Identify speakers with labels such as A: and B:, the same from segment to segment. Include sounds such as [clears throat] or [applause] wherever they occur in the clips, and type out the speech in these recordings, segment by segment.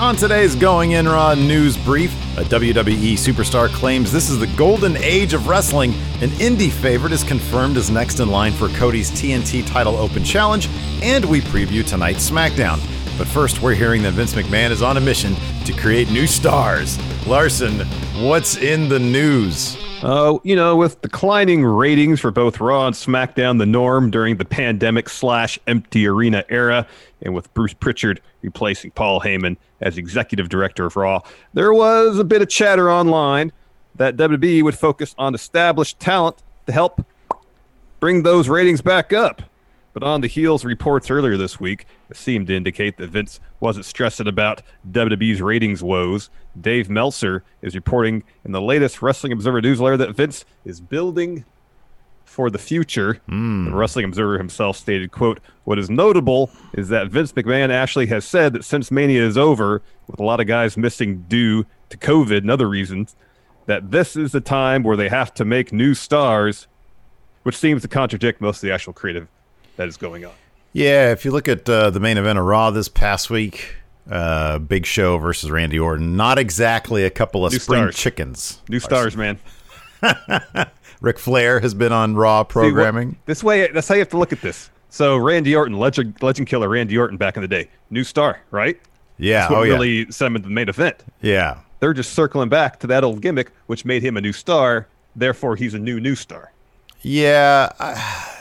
A: On today's Going In Raw news brief, a WWE superstar claims this is the golden age of wrestling. An indie favorite is confirmed as next in line for Cody's TNT title open challenge, and we preview tonight's SmackDown. But first, we're hearing that Vince McMahon is on a mission to create new stars. Larson, what's in the news?
B: Uh, you know, with declining ratings for both Raw and SmackDown, the norm during the pandemic slash empty arena era, and with Bruce Pritchard replacing Paul Heyman as executive director of Raw, there was a bit of chatter online that WWE would focus on established talent to help bring those ratings back up. But on the heels reports earlier this week, seemed to indicate that Vince wasn't stressing about WWE's ratings woes. Dave Meltzer is reporting in the latest Wrestling Observer newsletter that Vince is building for the future.
A: Mm.
B: The Wrestling Observer himself stated, quote, What is notable is that Vince McMahon actually has said that since Mania is over, with a lot of guys missing due to COVID and other reasons, that this is the time where they have to make new stars, which seems to contradict most of the actual creative that is going on.
A: Yeah, if you look at uh, the main event of Raw this past week, uh, Big Show versus Randy Orton, not exactly a couple of
B: New
A: spring
B: stars.
A: chickens.
B: New stars, man. [laughs]
A: Ric Flair has been on Raw
B: See, what-
A: programming.
B: this way, that's how you have to look at this. So Randy Orton, legend, legend killer Randy Orton back in the day, new star, right?
A: yeah,
B: That's what
A: oh yeah,
B: really sent him into the main event.
A: yeah.
B: They're just circling back to that old gimmick, which made him a new star. Therefore, he's a new new star.
A: Yeah, I,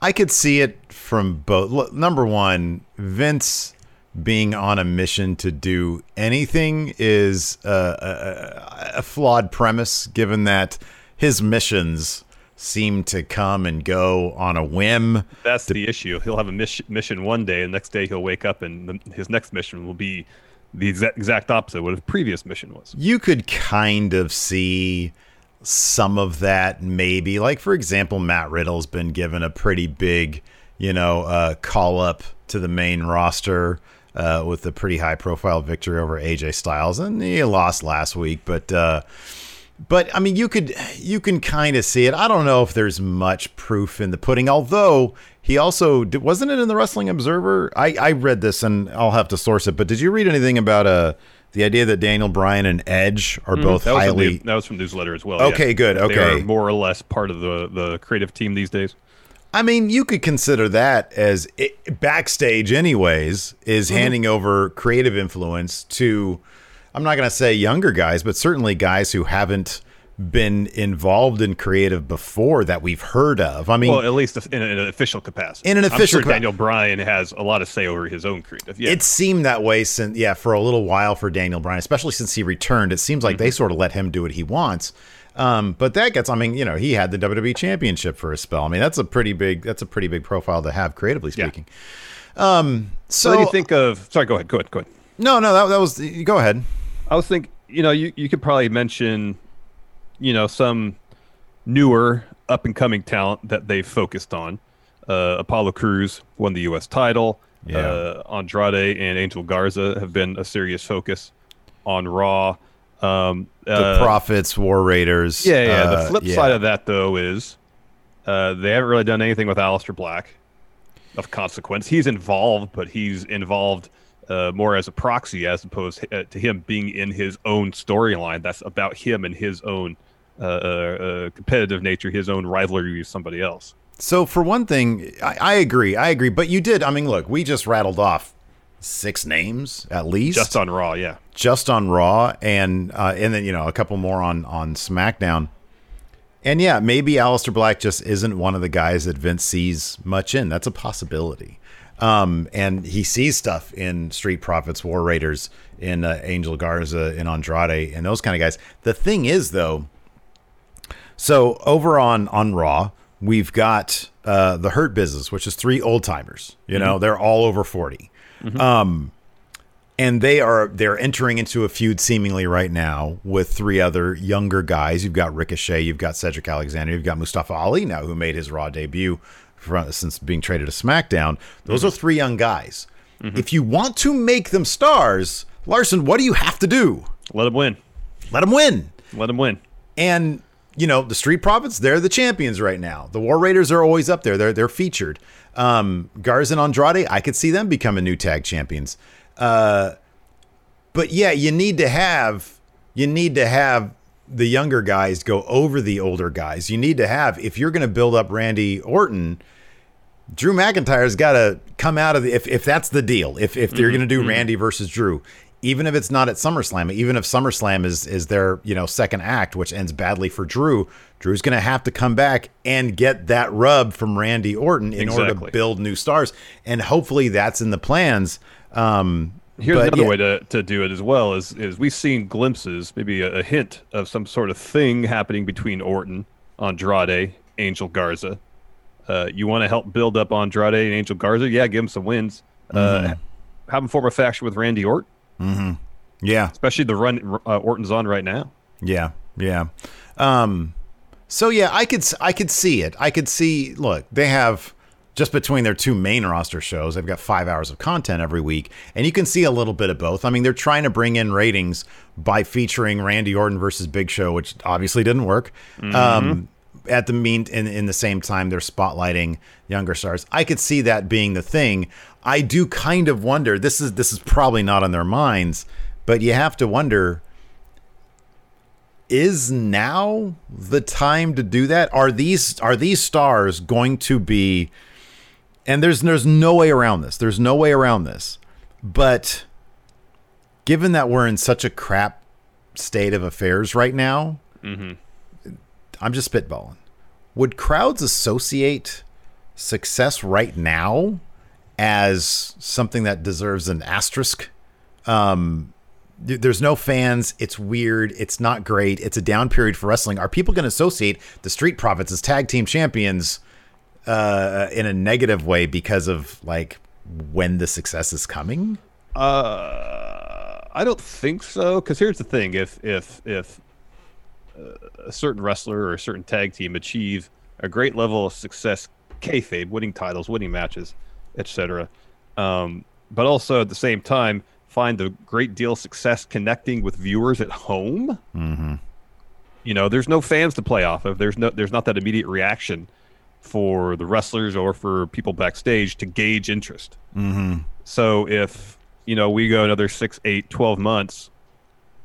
A: I could see it from both. Look, number one, Vince being on a mission to do anything is uh, a, a, a flawed premise, given that his missions seem to come and go on a whim.
B: That's the issue. He'll have a mission, mission one day, and the next day he'll wake up, and the, his next mission will be the exact, exact opposite of what his previous mission was.
A: You could kind of see some of that maybe. Like for example matt riddle's been given a pretty big you know uh, call up to the main roster uh, with a pretty high profile victory over aj styles and he lost last week but uh, but i mean you could you can kind of see it. I don't know if there's much proof in the pudding although he also wasn't it in the wrestling observer? I i read this and i'll have to source it but did you read anything about uh the idea that Daniel Bryan and Edge are mhm. both
B: That was, from
A: highly
B: the, that was from newsletter as well.
A: Okay,
B: yeah.
A: good,
B: They
A: okay.
B: are more or less part of the, the creative team these days.
A: I mean, you could consider that as it, backstage, anyways, is mm-hmm. handing over creative influence to, I'm not going to say younger guys, but certainly guys who haven't been involved in creative before that we've heard of. I mean,
B: Well, at least in an official capacity.
A: In an
B: I'm
A: official
B: sure
A: capa-
B: Daniel Bryan has a lot of say over his own creative. Yeah.
A: it seemed that way since, yeah, for a little while for Daniel Bryan, especially since he returned. It seems like they sort of let him do what he wants. Um, but that gets, I mean, you know, he had the WWE Championship for a spell. I mean, that's a pretty big, that's a pretty big profile to have, creatively
B: Yeah.
A: speaking. Um,
B: so
A: so,
B: what do you think of? Sorry, go ahead. Go ahead. Go ahead.
A: No, no, that, that was. Go ahead.
B: I was thinking, you know, you, you could probably mention, you know, some newer up and coming talent that they've focused on. Uh, Apollo Crews won the U.S. title.
A: Yeah.
B: Uh, Andrade and Angel Garza have been a serious focus on Raw. Um,
A: The
B: uh,
A: Profits, War Raiders.
B: Yeah, yeah.
A: uh,
B: the flip
A: yeah.
B: side of that, though, is Uh, they haven't really done anything with Aleister Black of consequence. He's involved, but he's involved uh, more as a proxy as opposed uh, to him being in his own storyline. That's about him and his own uh, uh, uh, competitive nature, his own rivalry with somebody else.
A: So for one thing, I, I, agree. I agree. But you did. I mean, look, we just rattled off six names at least,
B: just on Raw. Yeah,
A: just on Raw, and uh, and then you know a couple more on on SmackDown. And yeah, maybe Aleister Black just isn't one of the guys that Vince sees much in. That's a possibility. Um, and he sees stuff in Street Profits, War Raiders, in uh, Angel Garza, in Andrade, and those kind of guys. The thing is, though, so over on on Raw, we've got uh, the Hurt Business, which is three old timers. You know, mm-hmm. they're all over 40 mm-hmm. Um, and they are they're entering into a feud seemingly right now with three other younger guys. You've got Ricochet, you've got Cedric Alexander, you've got Mustafa Ali now, who made his Raw debut from, since being traded to SmackDown. Those mm-hmm. are three young guys. Mm-hmm. If you want to make them stars, Larson, what do you have to do?
B: Let them win.
A: Let them win.
B: Let them win.
A: And you know, the Street Profits, they're the champions right now. The War Raiders are always up there. They're they're featured. Um, Garza and Andrade, I could see them becoming new tag champions. Uh, but yeah, you need to have you need to have the younger guys go over the older guys. You need to have if you're going to build up Randy Orton, Drew McIntyre's got to come out of the if if that's the deal. If if they're mm-hmm, going to do mm-hmm. Randy versus Drew, even if it's not at SummerSlam, even if SummerSlam is is their you know second act, which ends badly for Drew, Drew's going to have to come back and get that rub from Randy Orton in exactly. order to build new stars, and hopefully that's in the plans. Um,
B: Here's but, another yeah. way to, to do it as well is is we've seen glimpses, maybe a, a hint of some sort of thing happening between Orton, Andrade, Angel Garza. Uh, you want to help build up Andrade and Angel Garza? Yeah, give him some wins. Uh, mm-hmm. Have him form a faction with Randy Orton.
A: Mm-hmm. Yeah,
B: especially the run uh, Orton's on right now.
A: Yeah, yeah. Um, so yeah, I could I could see it. I could see. Look, they have just between their two main roster shows, they've got five hours of content every week, and you can see a little bit of both. I mean, they're trying to bring in ratings by featuring Randy Orton versus Big Show, which obviously didn't work. Mm-hmm. Um, at the mean in, in the same time they're spotlighting younger stars. I could see that being the thing. I do kind of wonder. This is this is probably not on their minds, but you have to wonder is now the time to do that? Are these are these stars going to be and there's there's no way around this. There's no way around this. But given that we're in such a crap state of affairs right now, mm-hmm. I'm just spitballing. Would crowds associate success right now as something that deserves an asterisk. Um, there's no fans. It's weird. It's not great. It's a down period for wrestling. Are people going to associate the Street Profits as tag team champions uh, in a negative way because of like when the success is coming?
B: Uh, I don't think so. Because here's the thing: if if if uh, a certain wrestler or a certain tag team achieve a great level of success, kayfabe, winning titles, winning matches, etc. Um, but also at the same time, find a great deal of success connecting with viewers at home.
A: Mm-hmm.
B: You know, there's no fans to play off of. There's no, there's not that immediate reaction for the wrestlers or for people backstage to gauge interest.
A: Mm-hmm.
B: So if you know we go another six, eight, twelve months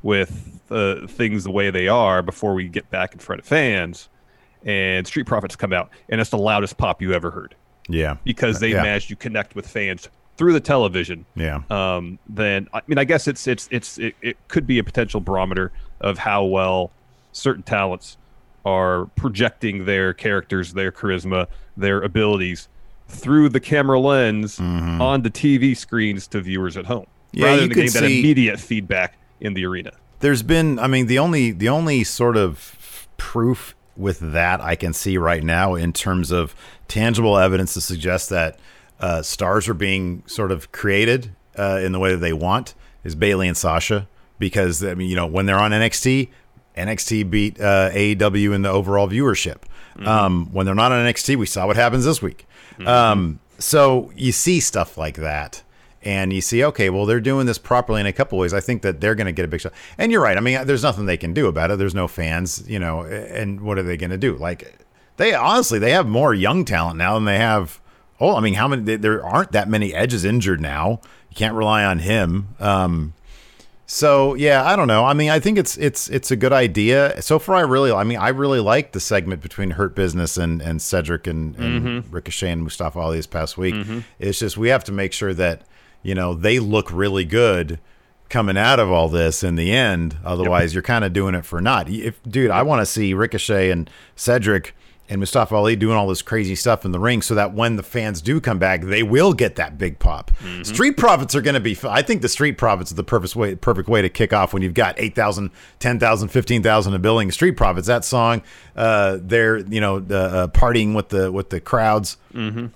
B: with uh, things the way they are before we get back in front of fans, and Street Profits come out, and it's the loudest pop you ever heard.
A: Yeah.
B: Because they yeah. managed to connect with fans through the television.
A: Yeah.
B: Um, then I mean, I guess it's it's it's it, it could be a potential barometer of how well certain talents are projecting their characters, their charisma, their abilities through the camera lens mm-hmm. on the TV screens to viewers at home.
A: Yeah,
B: rather
A: you
B: than
A: getting
B: see, that immediate feedback in the arena.
A: There's been, I mean, the only the only sort of proof with that I can see right now in terms of tangible evidence to suggest that uh, stars are being sort of created uh, in the way that they want is Bayley and Sasha because I mean you know when they're on NXT NXT beat uh, AEW in the overall viewership. Mm-hmm. Um, when they're not on NXT, we saw what happens this week. Mm-hmm. Um, so you see stuff like that and you see, okay, well, they're doing this properly in a couple ways. I think that they're going to get a big shot. And you're right. I mean, there's nothing they can do about it. There's no fans, you know, and what are they going to do? Like, they honestly they have more young talent now than they have. Oh, I mean, how many? There aren't that many Edge's injured now. You can't rely on him. Um, so yeah, I don't know. I mean, I think it's it's it's a good idea. So far, I really, I mean, I really like the segment between Hurt Business and and Cedric and, and
B: Mm-hmm.
A: Ricochet and Mustafa Ali this past week. It's just we have to make sure that you know they look really good coming out of all this in the end. Otherwise, you're kind of doing it for naught. If dude, I want to see Ricochet and Cedric and Mustafa Ali doing all this crazy stuff in the ring so that when the fans do come back, they will get that big pop. Street Profits are going to be, I think the Street Profits are the perfect way, perfect way to kick off when you've got 8,000, 10,000, 15,000 a billing. Street Profits, that song, uh, they're, you know, uh, uh, partying with the, with the crowds,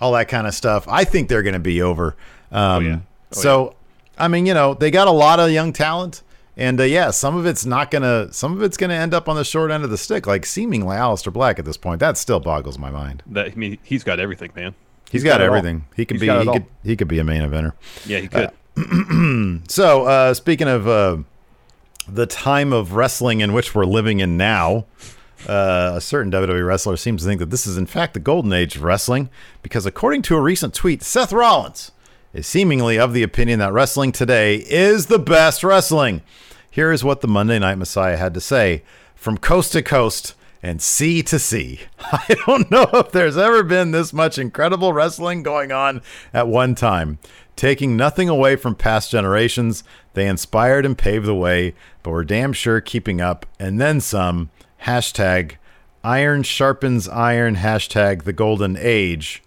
A: all that kind of stuff. I think they're going to be over. Um,
B: yeah. Oh,
A: so, I mean, you know, they got a lot of young talent. And uh, yeah, some of it's not gonna, some of it's gonna end up on the short end of the stick, like seemingly Aleister Black at this point. That still boggles my mind.
B: That I mean, he's got everything, man.
A: he's got,
B: got it all.
A: everything. He can
B: He's
A: be, he could, he could be a main eventer.
B: Yeah, he could. [clears throat]
A: So, uh, speaking of uh, the time of wrestling in which we're living in now, uh, a certain WWE wrestler seems to think that this is, in fact, the golden age of wrestling because, according to a recent tweet, Seth Rollins is seemingly of the opinion that wrestling today is the best wrestling. Here is what the Monday Night Messiah had to say from coast to coast and sea to sea. [laughs] I don't know if there's ever been this much incredible wrestling going on at one time. Taking nothing away from past generations, they inspired and paved the way, but were damn sure keeping up, and then some. Hashtag iron sharpens iron, hashtag the golden age.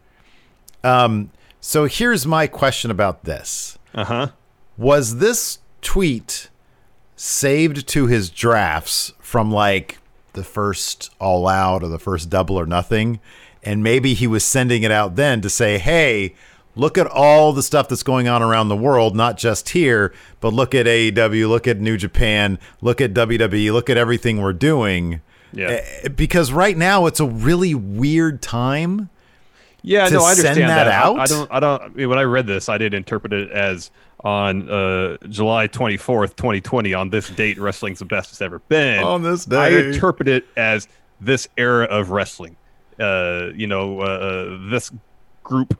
A: Um, so here's my question about this.
B: Uh huh.
A: Was this tweet saved to his drafts from like the first all out or the first double or nothing? And maybe he was sending it out then to say, hey, look at all the stuff that's going on around the world, not just here, but look at AEW, look at New Japan, look at WWE, look at everything we're doing.
B: Yeah.
A: Eh, Because right now it's a really weird time.
B: Yeah, no, I understand
A: send that
B: I-
A: out?
B: I, don't. I don't. I mean, when I read this, I did interpret it as on uh, July twenty fourth, twenty twenty. On this date, wrestling's the best it's ever been.
A: On this day, I
B: interpret it as this era of wrestling. Uh, you know, uh, this group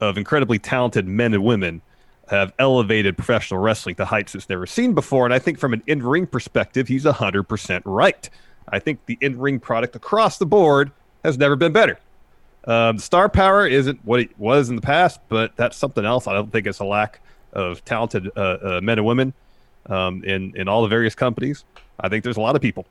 B: of incredibly talented men and women have elevated professional wrestling to heights it's never seen before. And I think from an in ring perspective, he's 100% right. I think the in ring product across the board has never been better. Um, star power isn't what it was in the past, but that's something else. I don't think it's a lack of talented uh, uh, men and women um, in in all the various companies. I think there's a lot of people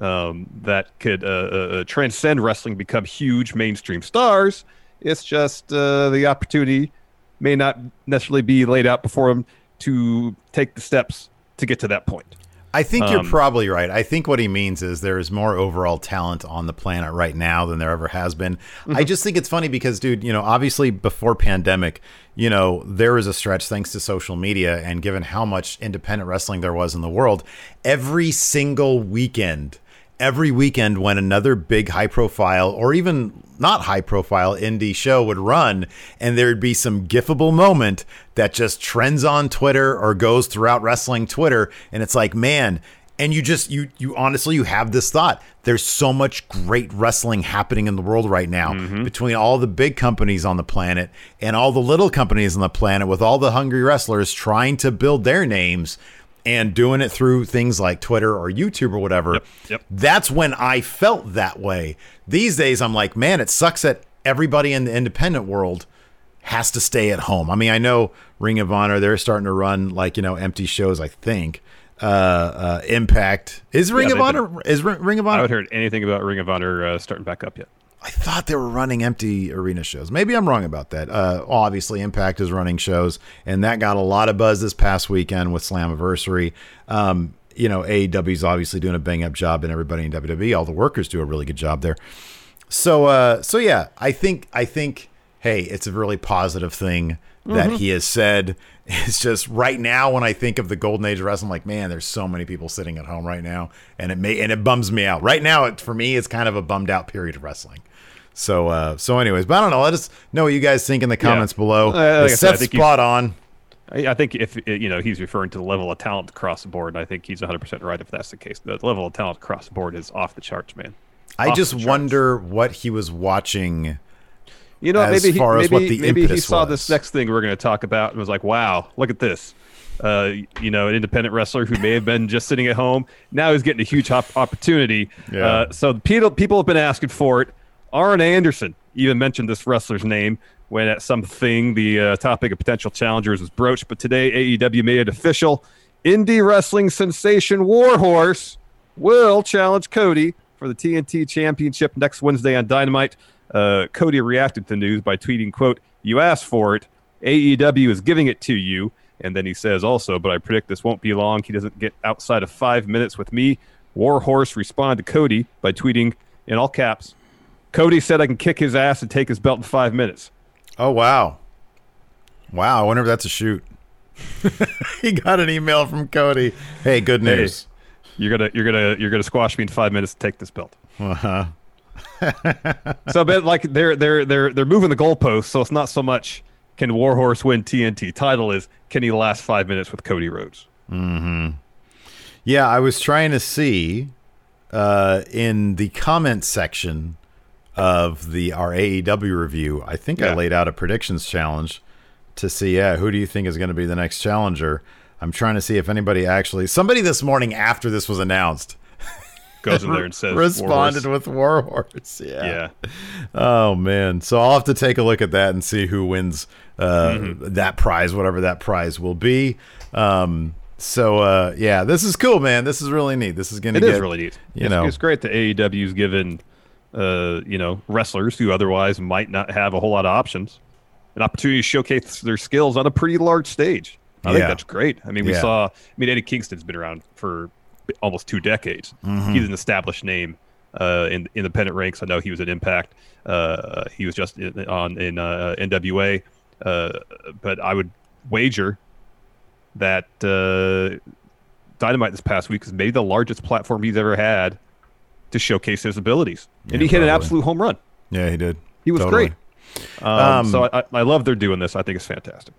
B: um, that could uh, uh, uh, transcend wrestling, become huge mainstream stars. It's just uh, the opportunity may not necessarily be laid out before them to take the steps to get to that point.
A: I think you're
B: Um,
A: probably right. I think what he means is there is more overall talent on the planet right now than there ever has been.
B: Mm-hmm.
A: I just think it's funny because, dude, you know, obviously before pandemic, you know, there was a stretch thanks to social media and given how much independent wrestling there was in the world, every single weekend, every weekend when another big high profile or even not high profile indie show would run and there'd be some gifable moment that just trends on Twitter or goes throughout wrestling Twitter and it's like man and you just you you honestly you have this thought. There's so much great wrestling happening in the world right now mm-hmm. between all the big companies on the planet and all the little companies on the planet with all the hungry wrestlers trying to build their names and doing it through things like Twitter or YouTube or whatever.
B: yep.
A: That's when I felt that way. These days, I'm like, man, it sucks that everybody in the independent world has to stay at home. I mean, I know Ring of Honor, they're starting to run like, you know, empty shows, I think. Uh, uh, Impact. Is Ring
B: Yeah,
A: of Honor, is Ring of
B: I haven't heard anything about Ring of Honor uh, starting back up yet.
A: I thought they were running empty arena shows. Maybe I'm wrong about that. Uh, obviously, Impact is running shows, and that got a lot of buzz this past weekend with Slammiversary. Um, you know, AEW's obviously doing a bang up job, and everybody in WWE, all the workers do a really good job there. So, uh, so yeah, I think I think hey, it's a really positive thing that he has said. [laughs] It's just right now when I think of the golden age of wrestling, I'm like, man, there's so many people sitting at home right now, and it may and it bums me out. Right now, it, for me, it's kind of a bummed out period of wrestling. So, uh, so anyways, but I don't know. Let us know what you guys think in the comments below.
B: Uh, like I
A: Is
B: said,
A: Seth
B: think you-
A: spot on?
B: I, I think if uh, you know he's referring to the level of talent across the board, I think he's 100 percent right if that's the case. The level of talent across the board is off the charts, man.
A: I just wonder what he was watching.
B: You know,
A: as
B: maybe he,
A: far as
B: maybe,
A: what the
B: maybe he saw
A: was.
B: this next thing we're going to talk about and was like, "Wow, look at this." Uh, you know, an independent wrestler who may have been just sitting at home now he's getting a huge op- opportunity.
A: Yeah.
B: Uh, so people people have been asking for it. Arn Anderson even mentioned this wrestler's name when at something the uh, topic of potential challengers was broached. But today AEW made it official. Indie wrestling sensation Warhorse will challenge Cody for the TNT Championship next Wednesday on Dynamite. Uh, Cody reacted to the news by tweeting, "quote You asked for it. AEW is giving it to you." And then he says also, "But I predict this won't be long. He doesn't get outside of five minutes with me." Warhorse responded to Cody by tweeting in all caps, "Cody said I can kick his ass and take his belt in five minutes."
A: Oh wow, wow! I wonder if that's a shoot. [laughs] he got an email from Cody. Hey, good
B: Hey.
A: news.
B: You're gonna you're gonna you're gonna squash me in five minutes to take this belt.
A: Uh-huh. [laughs]
B: so, but like they're they're they're they're moving the goalposts, so it's not so much can Warhorse win TNT title is can he last five minutes with Cody Rhodes?
A: Yeah, I was trying to see uh, in the comment section of the our AEW review. I think I laid out a predictions challenge to see. Yeah, who do you think is going to be the next challenger? I'm trying to see if anybody actually somebody this morning after this was announced [laughs]
B: Goes in there and [laughs] says
A: responded
B: Warhorse.
A: with Warhorse. [laughs] Yeah.
B: Yeah,
A: Oh man. So I'll have to take a look at that and see who wins uh,
B: Mm-hmm.
A: that prize, whatever that prize will be. Um, so uh, yeah, this is cool, man. This is really neat. This is gonna
B: it
A: get
B: is really neat.
A: you
B: it's,
A: know.
B: it's great that AEW's given uh, you know wrestlers who otherwise might not have a whole lot of options an opportunity to showcase their skills on a pretty large stage. I
A: Yeah.
B: think that's great. I mean, we
A: Yeah.
B: saw. I mean, Eddie Kingston's been around for almost two decades.
A: Mm-hmm.
B: He's an established name uh, in independent ranks. I know he was at Impact. Uh, he was just in, on in uh, NWA. Uh, but I would wager that uh, Dynamite this past week is maybe the largest platform he's ever had to showcase his abilities, and
A: Yeah,
B: he hit an absolute home run.
A: Yeah, he did.
B: He was
A: Totally.
B: great. Um,
A: Um,
B: so I, I love they're doing this. I think it's fantastic.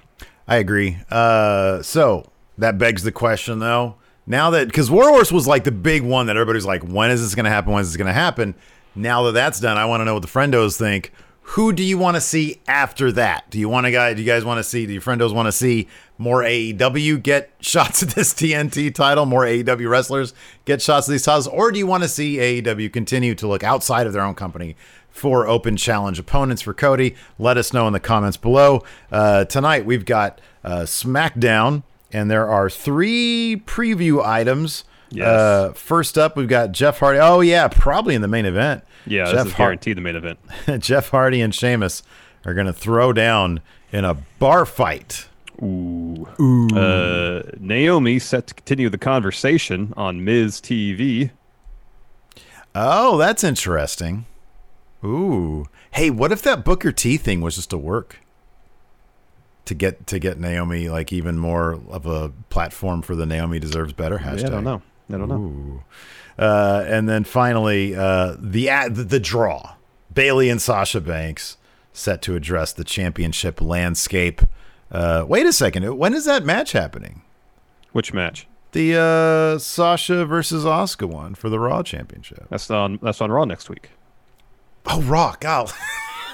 A: I agree. Uh, so that begs the question, though. Now that because Warhorse was like the big one that everybody's like, when is this going to happen? When is this going to happen? Now that that's done, I want to know what the friendos think. Who do you want to see after that? Do you want to guy? Do you guys want to see? Do your friendos want to see more AEW get shots at this [laughs] TNT title? More AEW wrestlers get shots at these titles, or do you want to see AEW continue to look outside of their own company for open challenge opponents for Cody. Let us know in the comments below. Uh, tonight we've got uh, SmackDown, and there are three preview items.
B: Yes.
A: Uh, first up, we've got Jeff Hardy. Oh yeah, probably in the main event.
B: Yeah,
A: Jeff
B: this is
A: Har-
B: guaranteed the main event. [laughs]
A: Jeff Hardy and Sheamus are going to throw down in a bar fight.
B: Ooh. Uh, Naomi set to continue the conversation on Miz TV.
A: Oh, that's interesting. Ooh. Hey, what if that Booker T thing was just a work? To get to get Naomi like even more of a platform for the Naomi deserves better hashtag.
B: Yeah, I don't know. I don't know.
A: Uh, and then finally, uh, the, ad, the the draw: Bayley and Sasha Banks set to address the championship landscape. Uh, wait a second, when is that match happening?
B: Which match?
A: The uh, Sasha versus Asuka one for the Raw Championship.
B: That's on. That's on Raw next week.
A: Oh, Raw! God,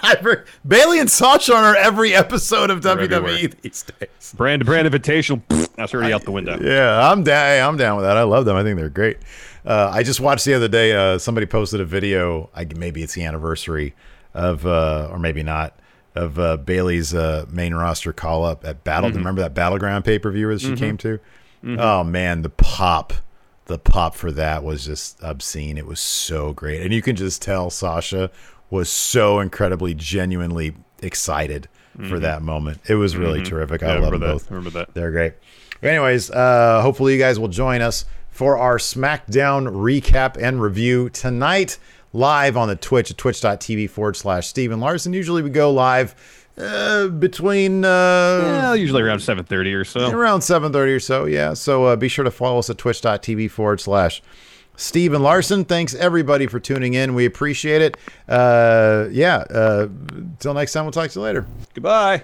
A: [laughs] Bayley and Sasha are every episode of
B: They're
A: WWE
B: everywhere.
A: these days.
B: Brand brand invitational. [laughs] That's already out the window.
A: Yeah, I'm down. I'm down with that. I love them. I think they're great. Uh, I just watched the other day. Uh, somebody posted a video. I, maybe it's the anniversary of, uh, or maybe not, of uh, Bayley's uh, main roster call up at Battle. Remember that Battleground pay per view that she came to? Oh man, the pop, the pop for that was just obscene. It was so great, and you can just tell Sasha was so incredibly, genuinely excited for that moment. It was really terrific. I
B: Yeah,
A: love them
B: that.
A: both.
B: Remember that.
A: They're great. Anyways, uh, hopefully you guys will join us for our SmackDown recap and review tonight live on the Twitch at twitch.tv forward slash Steven Larson. Usually we go live uh, between uh,
B: Yeah, usually around seven thirty or so.
A: around 7.30 or so. Yeah. So uh, be sure to follow us at twitch.tv forward slash Steven Larson. Thanks everybody for tuning in. We appreciate it. Uh, yeah. Uh, until next time, we'll talk to you later.
B: Goodbye.